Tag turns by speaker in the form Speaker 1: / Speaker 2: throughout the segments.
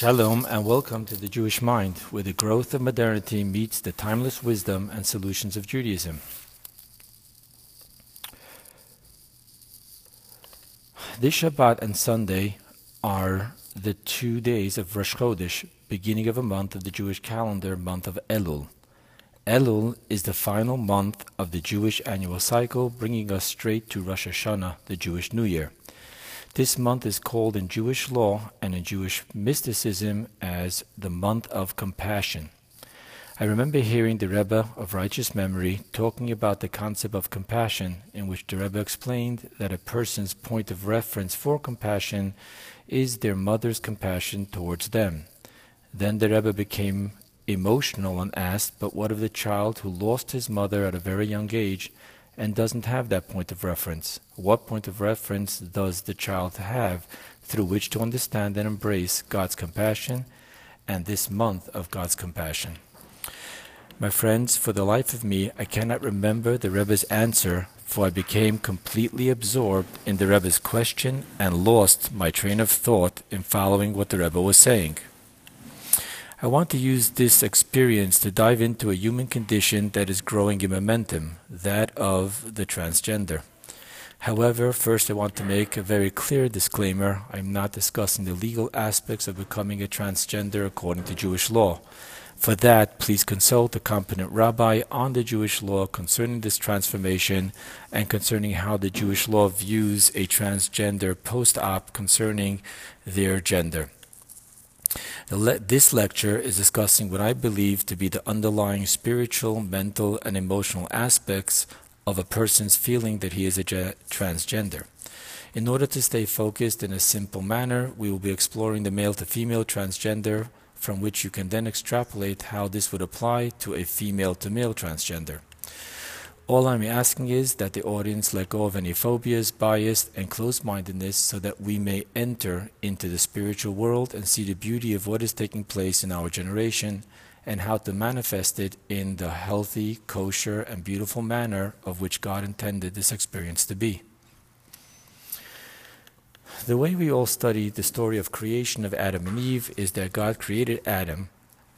Speaker 1: Shalom and welcome to the Jewish Mind, where the growth of modernity meets the timeless wisdom and solutions of Judaism. This Shabbat and Sunday are the two days of Rosh Chodesh, beginning of a month of the Jewish calendar, month of Elul. Elul is the final month of the Jewish annual cycle, bringing us straight to Rosh Hashanah, the Jewish New Year. This month is called in Jewish law and in Jewish mysticism as the month of compassion. I remember hearing the Rebbe of righteous memory talking about the concept of compassion, in which the Rebbe explained that a person's point of reference for compassion is their mother's compassion towards them. Then the Rebbe became emotional and asked, But what of the child who lost his mother at a very young age and doesn't have that point of reference. What point of reference does the child have through which to understand and embrace God's compassion and this month of God's compassion? My friends, for the life of me, I cannot remember the Rebbe's answer, for I became completely absorbed in the Rebbe's question and lost my train of thought in following what the Rebbe was saying. I want to use this experience to dive into a human condition that is growing in momentum, that of the transgender. However, first I want to make a very clear disclaimer. I'm not discussing the legal aspects of becoming a transgender according to Jewish law. For that, please consult a competent rabbi on the Jewish law concerning this transformation and concerning how the Jewish law views a transgender post op concerning their gender. This lecture is discussing what I believe to be the underlying spiritual, mental, and emotional aspects of a person's feeling that he is a transgender. In order to stay focused in a simple manner, we will be exploring the male to female transgender, from which you can then extrapolate how this would apply to a female to male transgender. All I'm asking is that the audience let go of any phobias, bias, and closed mindedness so that we may enter into the spiritual world and see the beauty of what is taking place in our generation and how to manifest it in the healthy, kosher, and beautiful manner of which God intended this experience to be. The way we all study the story of creation of Adam and Eve is that God created Adam.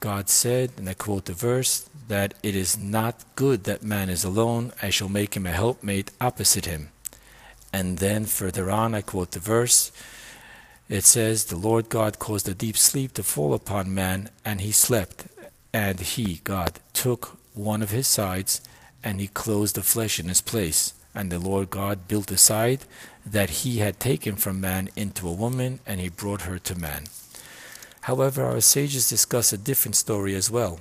Speaker 1: God said, and I quote the verse, that it is not good that man is alone, I shall make him a helpmate opposite him. And then further on, I quote the verse, it says, The Lord God caused a deep sleep to fall upon man, and he slept. And he, God, took one of his sides, and he closed the flesh in his place. And the Lord God built a side that he had taken from man into a woman, and he brought her to man. However, our sages discuss a different story as well.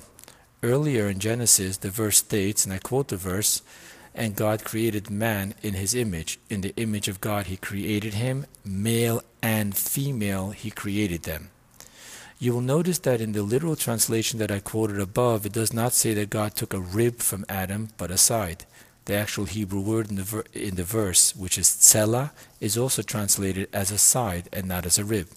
Speaker 1: Earlier in Genesis, the verse states, and I quote the verse, and God created man in his image. In the image of God, he created him, male and female, he created them. You will notice that in the literal translation that I quoted above, it does not say that God took a rib from Adam, but a side. The actual Hebrew word in the, ver- in the verse, which is tsela, is also translated as a side and not as a rib.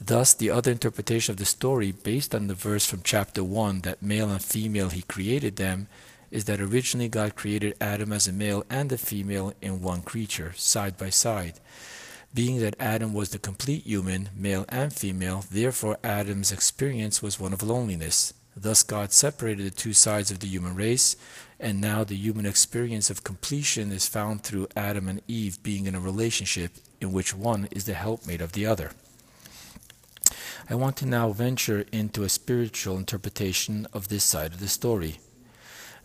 Speaker 1: Thus, the other interpretation of the story, based on the verse from chapter 1 that male and female he created them, is that originally God created Adam as a male and a female in one creature, side by side. Being that Adam was the complete human, male and female, therefore Adam's experience was one of loneliness. Thus, God separated the two sides of the human race, and now the human experience of completion is found through Adam and Eve being in a relationship in which one is the helpmate of the other. I want to now venture into a spiritual interpretation of this side of the story.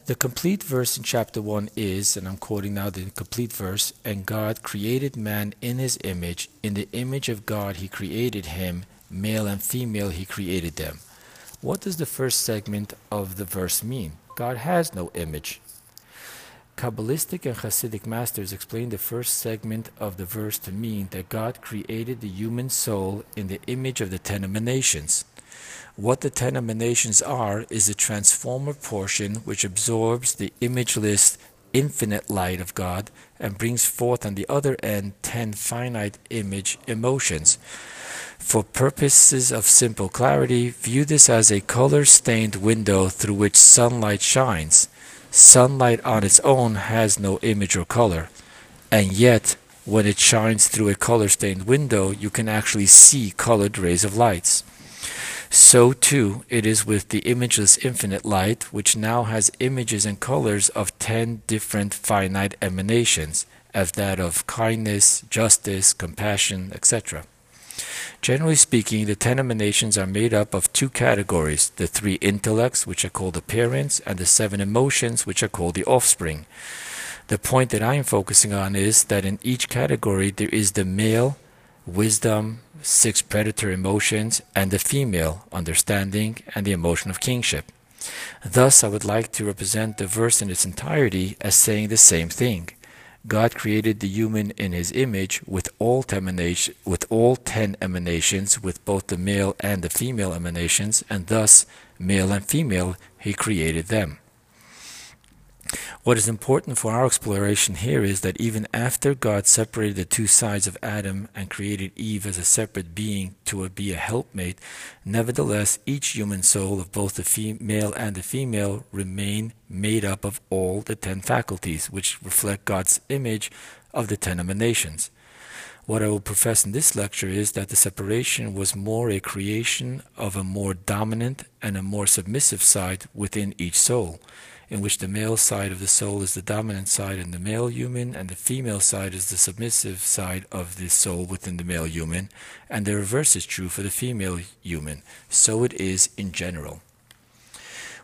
Speaker 1: The complete verse in chapter 1 is, and I'm quoting now the complete verse, and God created man in his image. In the image of God he created him, male and female he created them. What does the first segment of the verse mean? God has no image. Kabbalistic and Hasidic masters explain the first segment of the verse to mean that God created the human soul in the image of the ten emanations. What the ten emanations are is a transformer portion which absorbs the imageless infinite light of God and brings forth on the other end ten finite image emotions. For purposes of simple clarity, view this as a color stained window through which sunlight shines. Sunlight on its own has no image or color, and yet when it shines through a color stained window, you can actually see colored rays of lights. So too it is with the imageless infinite light, which now has images and colors of ten different finite emanations, as that of kindness, justice, compassion, etc. Generally speaking, the ten emanations are made up of two categories the three intellects, which are called the parents, and the seven emotions, which are called the offspring. The point that I am focusing on is that in each category there is the male, wisdom, six predator emotions, and the female, understanding, and the emotion of kingship. Thus, I would like to represent the verse in its entirety as saying the same thing. God created the human in his image with all, with all ten emanations, with both the male and the female emanations, and thus, male and female, he created them. What is important for our exploration here is that even after God separated the two sides of Adam and created Eve as a separate being to be a helpmate, nevertheless each human soul of both the male and the female remain made up of all the ten faculties, which reflect God's image of the ten emanations. What I will profess in this lecture is that the separation was more a creation of a more dominant and a more submissive side within each soul in which the male side of the soul is the dominant side in the male human, and the female side is the submissive side of the soul within the male human, and the reverse is true for the female human. So it is in general.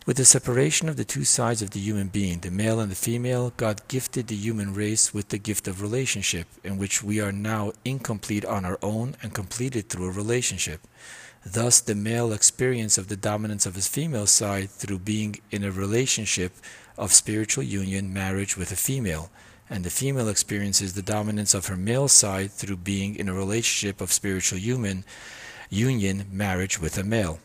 Speaker 1: With the separation of the two sides of the human being, the male and the female, God gifted the human race with the gift of relationship, in which we are now incomplete on our own and completed through a relationship. Thus, the male experience of the dominance of his female side through being in a relationship of spiritual union, marriage with a female, and the female experiences the dominance of her male side through being in a relationship of spiritual union, union, marriage with a male.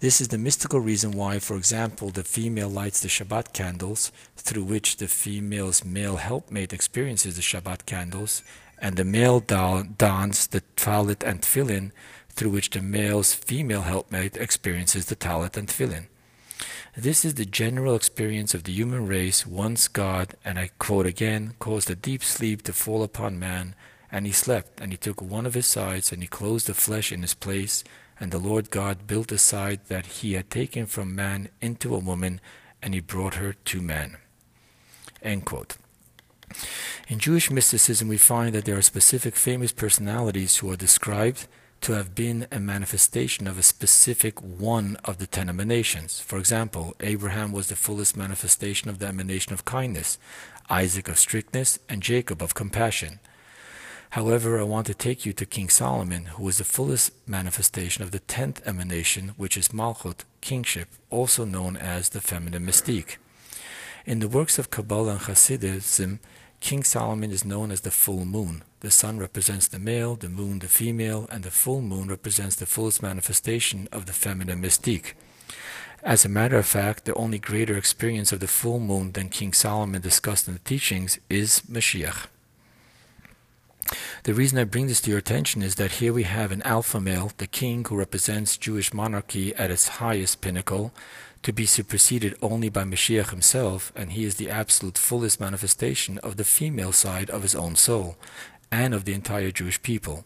Speaker 1: This is the mystical reason why, for example, the female lights the Shabbat candles, through which the female's male helpmate experiences the Shabbat candles, and the male dons the talit and tefillin, through which the male's female helpmate experiences the talit and tefillin. This is the general experience of the human race once God, and I quote again, caused a deep sleep to fall upon man, and he slept, and he took one of his sides, and he closed the flesh in his place, and the Lord God built the side that he had taken from man into a woman, and he brought her to man. End quote. In Jewish mysticism, we find that there are specific famous personalities who are described to have been a manifestation of a specific one of the ten emanations. For example, Abraham was the fullest manifestation of the emanation of kindness, Isaac of strictness, and Jacob of compassion. However, I want to take you to King Solomon, who was the fullest manifestation of the tenth emanation, which is Malchut, kingship, also known as the feminine mystique. In the works of Kabbalah and Hasidism, King Solomon is known as the full moon. The sun represents the male, the moon the female, and the full moon represents the fullest manifestation of the feminine mystique. As a matter of fact, the only greater experience of the full moon than King Solomon discussed in the teachings is Mashiach. The reason I bring this to your attention is that here we have an alpha male, the king who represents Jewish monarchy at its highest pinnacle, to be superseded only by Mashiach himself, and he is the absolute fullest manifestation of the female side of his own soul, and of the entire Jewish people.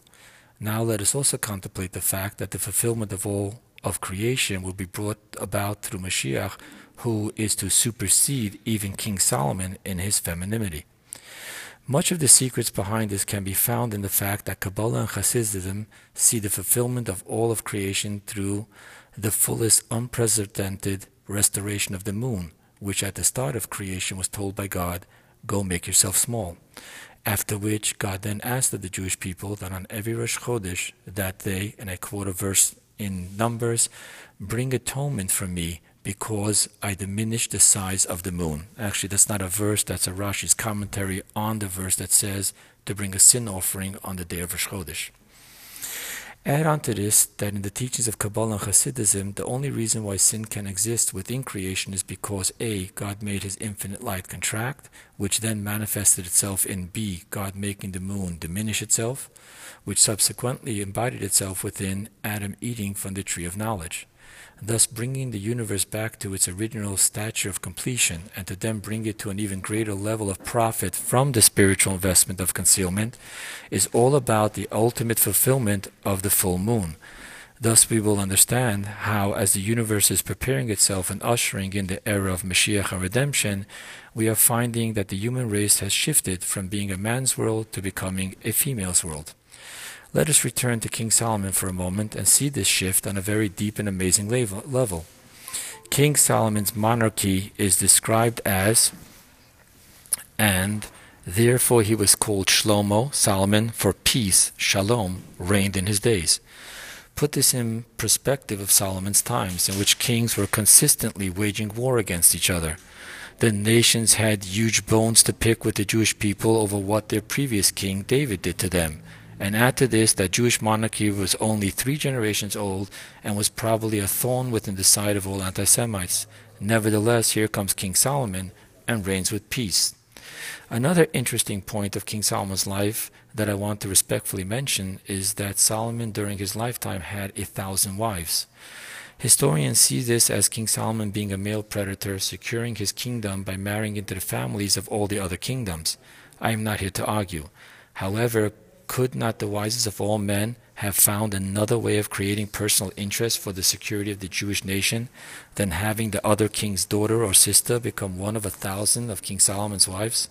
Speaker 1: Now let us also contemplate the fact that the fulfillment of all of creation will be brought about through Mashiach, who is to supersede even King Solomon in his femininity. Much of the secrets behind this can be found in the fact that Kabbalah and Hasidism see the fulfillment of all of creation through the fullest unprecedented restoration of the moon, which at the start of creation was told by God, Go make yourself small. After which God then asked of the Jewish people that on every Rosh Chodesh that they, and I quote a verse in Numbers, bring atonement for me because I diminished the size of the moon. Actually, that's not a verse, that's a Rashi's commentary on the verse that says to bring a sin offering on the day of Rosh Chodesh. Add on to this that in the teachings of Kabbalah and Hasidism, the only reason why sin can exist within creation is because A. God made his infinite light contract, which then manifested itself in B. God making the moon diminish itself, which subsequently embodied itself within Adam eating from the tree of knowledge thus bringing the universe back to its original stature of completion, and to then bring it to an even greater level of profit from the spiritual investment of concealment, is all about the ultimate fulfillment of the full moon. Thus, we will understand how, as the universe is preparing itself and ushering in the era of Mashiach and redemption, we are finding that the human race has shifted from being a man's world to becoming a female's world. Let us return to King Solomon for a moment and see this shift on a very deep and amazing level. King Solomon's monarchy is described as, and therefore he was called Shlomo, Solomon, for peace, Shalom, reigned in his days. Put this in perspective of Solomon's times, in which kings were consistently waging war against each other. The nations had huge bones to pick with the Jewish people over what their previous king David did to them. And add to this that Jewish monarchy was only three generations old and was probably a thorn within the side of all anti Semites. Nevertheless, here comes King Solomon and reigns with peace. Another interesting point of King Solomon's life that I want to respectfully mention is that Solomon during his lifetime had a thousand wives. Historians see this as King Solomon being a male predator, securing his kingdom by marrying into the families of all the other kingdoms. I am not here to argue. However, could not the wisest of all men have found another way of creating personal interest for the security of the Jewish nation than having the other king's daughter or sister become one of a thousand of King Solomon's wives?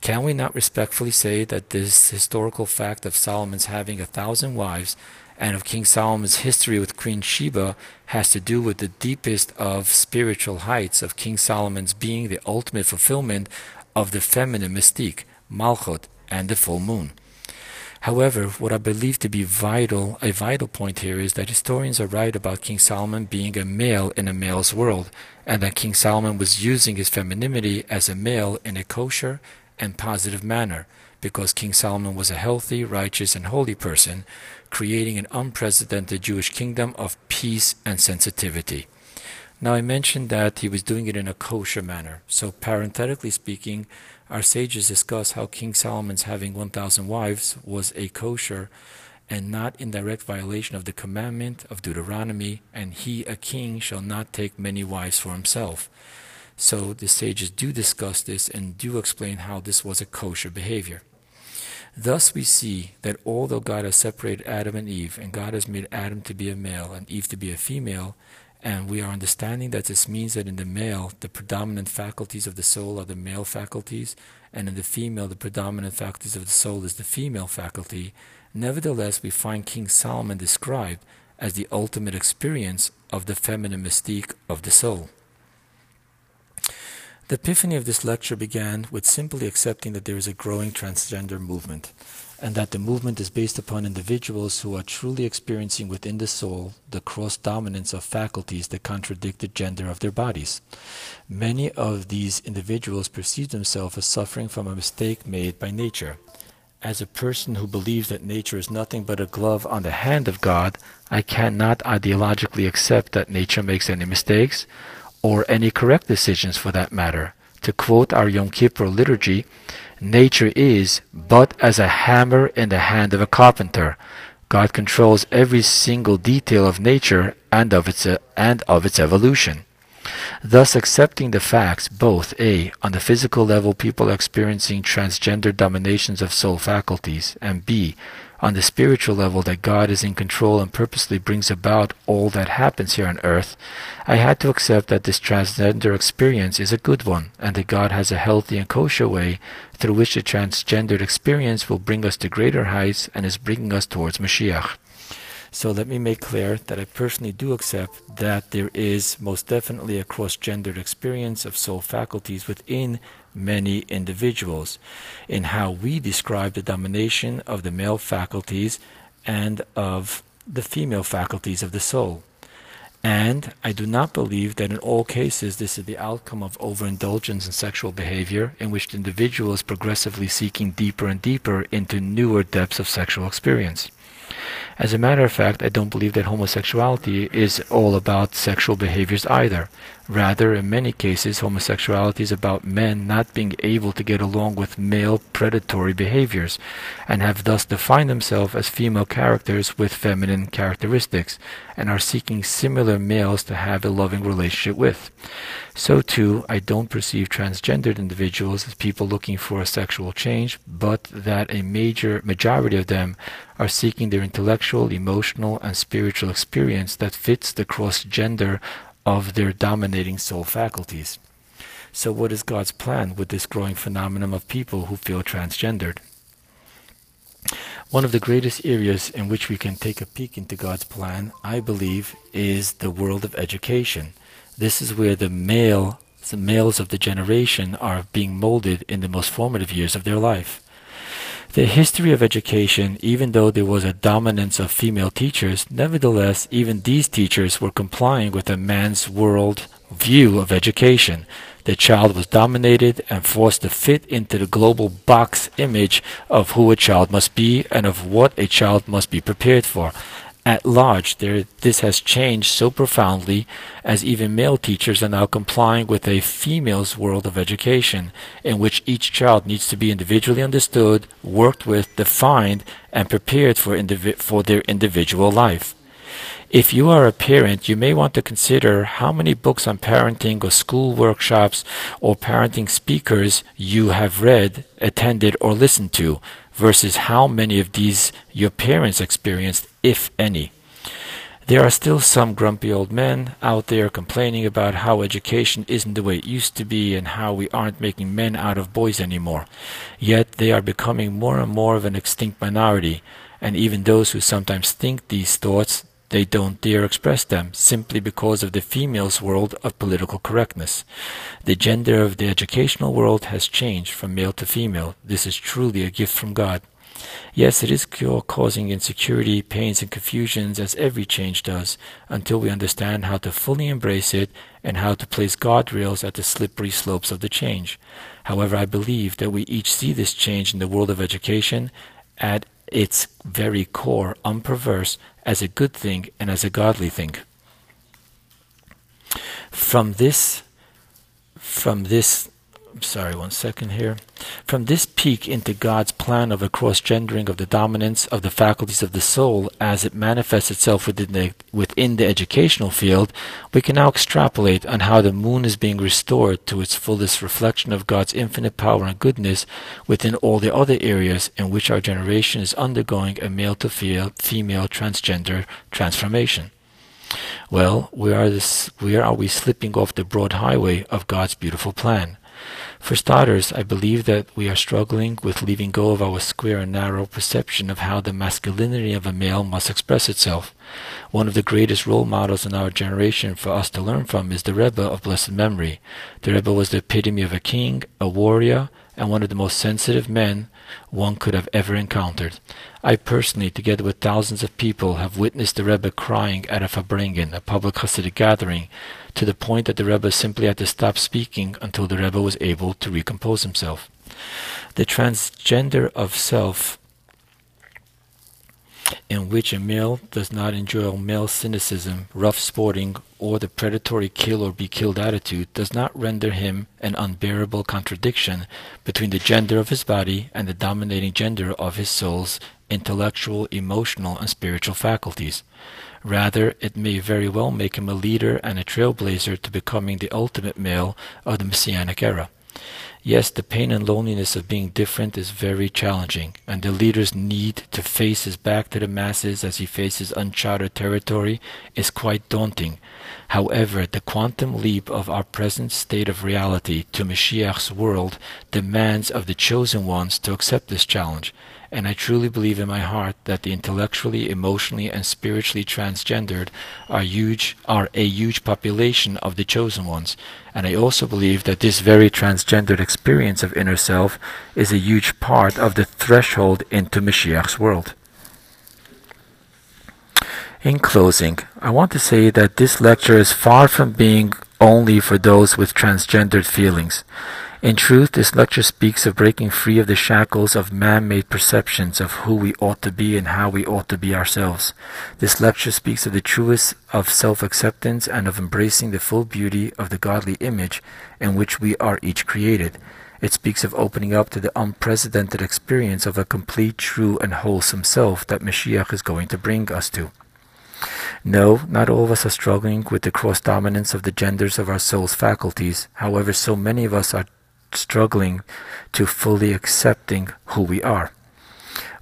Speaker 1: Can we not respectfully say that this historical fact of Solomon's having a thousand wives and of King Solomon's history with Queen Sheba has to do with the deepest of spiritual heights of King Solomon's being the ultimate fulfillment of the feminine mystique, Malchut, and the full moon? However, what I believe to be vital, a vital point here is that historians are right about King Solomon being a male in a male's world, and that King Solomon was using his femininity as a male in a kosher and positive manner, because King Solomon was a healthy, righteous, and holy person, creating an unprecedented Jewish kingdom of peace and sensitivity. Now, I mentioned that he was doing it in a kosher manner. So, parenthetically speaking, our sages discuss how King Solomon's having 1,000 wives was a kosher and not in direct violation of the commandment of Deuteronomy, and he, a king, shall not take many wives for himself. So the sages do discuss this and do explain how this was a kosher behavior. Thus we see that although God has separated Adam and Eve, and God has made Adam to be a male and Eve to be a female, and we are understanding that this means that in the male, the predominant faculties of the soul are the male faculties, and in the female, the predominant faculties of the soul is the female faculty. Nevertheless, we find King Solomon described as the ultimate experience of the feminine mystique of the soul. The epiphany of this lecture began with simply accepting that there is a growing transgender movement, and that the movement is based upon individuals who are truly experiencing within the soul the cross dominance of faculties that contradict the gender of their bodies. Many of these individuals perceive themselves as suffering from a mistake made by nature. As a person who believes that nature is nothing but a glove on the hand of God, I cannot ideologically accept that nature makes any mistakes or any correct decisions for that matter. To quote our Yom Kippur liturgy, nature is but as a hammer in the hand of a carpenter. God controls every single detail of nature and of its, uh, and of its evolution. Thus, accepting the facts, both A, on the physical level, people experiencing transgender dominations of soul faculties, and B, on the spiritual level that God is in control and purposely brings about all that happens here on earth, I had to accept that this transgender experience is a good one and that God has a healthy and kosher way through which the transgendered experience will bring us to greater heights and is bringing us towards Mashiach. So let me make clear that I personally do accept that there is most definitely a cross gendered experience of soul faculties within many individuals in how we describe the domination of the male faculties and of the female faculties of the soul. And I do not believe that in all cases this is the outcome of overindulgence in sexual behavior, in which the individual is progressively seeking deeper and deeper into newer depths of sexual experience. As a matter of fact, I don't believe that homosexuality is all about sexual behaviors either. Rather, in many cases, homosexuality is about men not being able to get along with male predatory behaviors, and have thus defined themselves as female characters with feminine characteristics, and are seeking similar males to have a loving relationship with. So too, I don't perceive transgendered individuals as people looking for a sexual change, but that a major majority of them are seeking their intellectual, emotional, and spiritual experience that fits the cross gender of their dominating soul faculties. So, what is God's plan with this growing phenomenon of people who feel transgendered? One of the greatest areas in which we can take a peek into God's plan, I believe, is the world of education. This is where the male the males of the generation are being molded in the most formative years of their life. The history of education, even though there was a dominance of female teachers, nevertheless, even these teachers were complying with a man's world view of education. The child was dominated and forced to fit into the global box image of who a child must be and of what a child must be prepared for at large, there, this has changed so profoundly as even male teachers are now complying with a female's world of education, in which each child needs to be individually understood, worked with, defined, and prepared for, indivi- for their individual life. If you are a parent, you may want to consider how many books on parenting or school workshops or parenting speakers you have read, attended, or listened to versus how many of these your parents experienced, if any. There are still some grumpy old men out there complaining about how education isn't the way it used to be and how we aren't making men out of boys anymore. Yet they are becoming more and more of an extinct minority, and even those who sometimes think these thoughts they don't dare express them simply because of the female's world of political correctness. The gender of the educational world has changed from male to female. This is truly a gift from God. Yes, it is causing insecurity, pains, and confusions as every change does, until we understand how to fully embrace it and how to place guardrails at the slippery slopes of the change. However, I believe that we each see this change in the world of education at its very core unperverse as a good thing and as a godly thing. From this, from this, sorry, one second here. From this peek into God's plan of a cross-gendering of the dominance of the faculties of the soul as it manifests itself within the, within the educational field, we can now extrapolate on how the moon is being restored to its fullest reflection of God's infinite power and goodness within all the other areas in which our generation is undergoing a male to female transgender transformation. Well, where are, this, where are we slipping off the broad highway of God's beautiful plan? For starters, I believe that we are struggling with leaving go of our square and narrow perception of how the masculinity of a male must express itself. One of the greatest role models in our generation for us to learn from is the Rebbe of blessed memory. The Rebbe was the epitome of a king, a warrior, and one of the most sensitive men one could have ever encountered. I personally, together with thousands of people, have witnessed the Rebbe crying at a Farbrengen, a public Hasidic gathering, to the point that the Rebbe simply had to stop speaking until the Rebbe was able to recompose himself. The transgender of self, in which a male does not enjoy male cynicism, rough sporting, or the predatory kill or be killed attitude, does not render him an unbearable contradiction between the gender of his body and the dominating gender of his soul's intellectual, emotional, and spiritual faculties. Rather, it may very well make him a leader and a trailblazer to becoming the ultimate male of the Messianic era. Yes, the pain and loneliness of being different is very challenging, and the leader's need to face his back to the masses as he faces uncharted territory is quite daunting. However, the quantum leap of our present state of reality to Mashiach's world demands of the chosen ones to accept this challenge and I truly believe in my heart that the intellectually, emotionally, and spiritually transgendered are huge are a huge population of the chosen ones. And I also believe that this very transgendered experience of inner self is a huge part of the threshold into Mashiach's world. In closing, I want to say that this lecture is far from being only for those with transgendered feelings. In truth, this lecture speaks of breaking free of the shackles of man-made perceptions of who we ought to be and how we ought to be ourselves. This lecture speaks of the truest of self-acceptance and of embracing the full beauty of the godly image in which we are each created. It speaks of opening up to the unprecedented experience of a complete, true, and wholesome self that Mashiach is going to bring us to. No, not all of us are struggling with the cross dominance of the genders of our soul's faculties. However, so many of us are struggling to fully accepting who we are.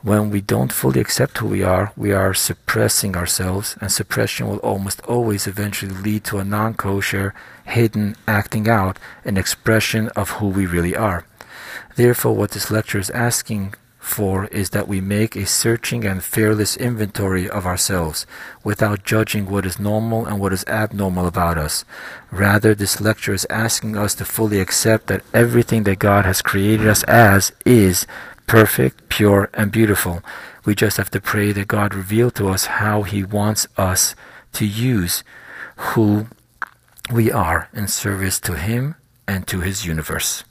Speaker 1: When we don't fully accept who we are, we are suppressing ourselves, and suppression will almost always eventually lead to a non kosher, hidden acting out, an expression of who we really are. Therefore, what this lecture is asking for is that we make a searching and fearless inventory of ourselves without judging what is normal and what is abnormal about us. Rather, this lecture is asking us to fully accept that everything that God has created us as is perfect, pure, and beautiful. We just have to pray that God reveal to us how He wants us to use who we are in service to Him and to His universe.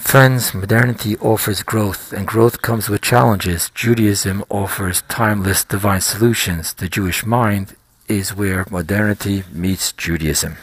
Speaker 1: Friends, modernity offers growth, and growth comes with challenges. Judaism offers timeless divine solutions. The Jewish mind is where modernity meets Judaism.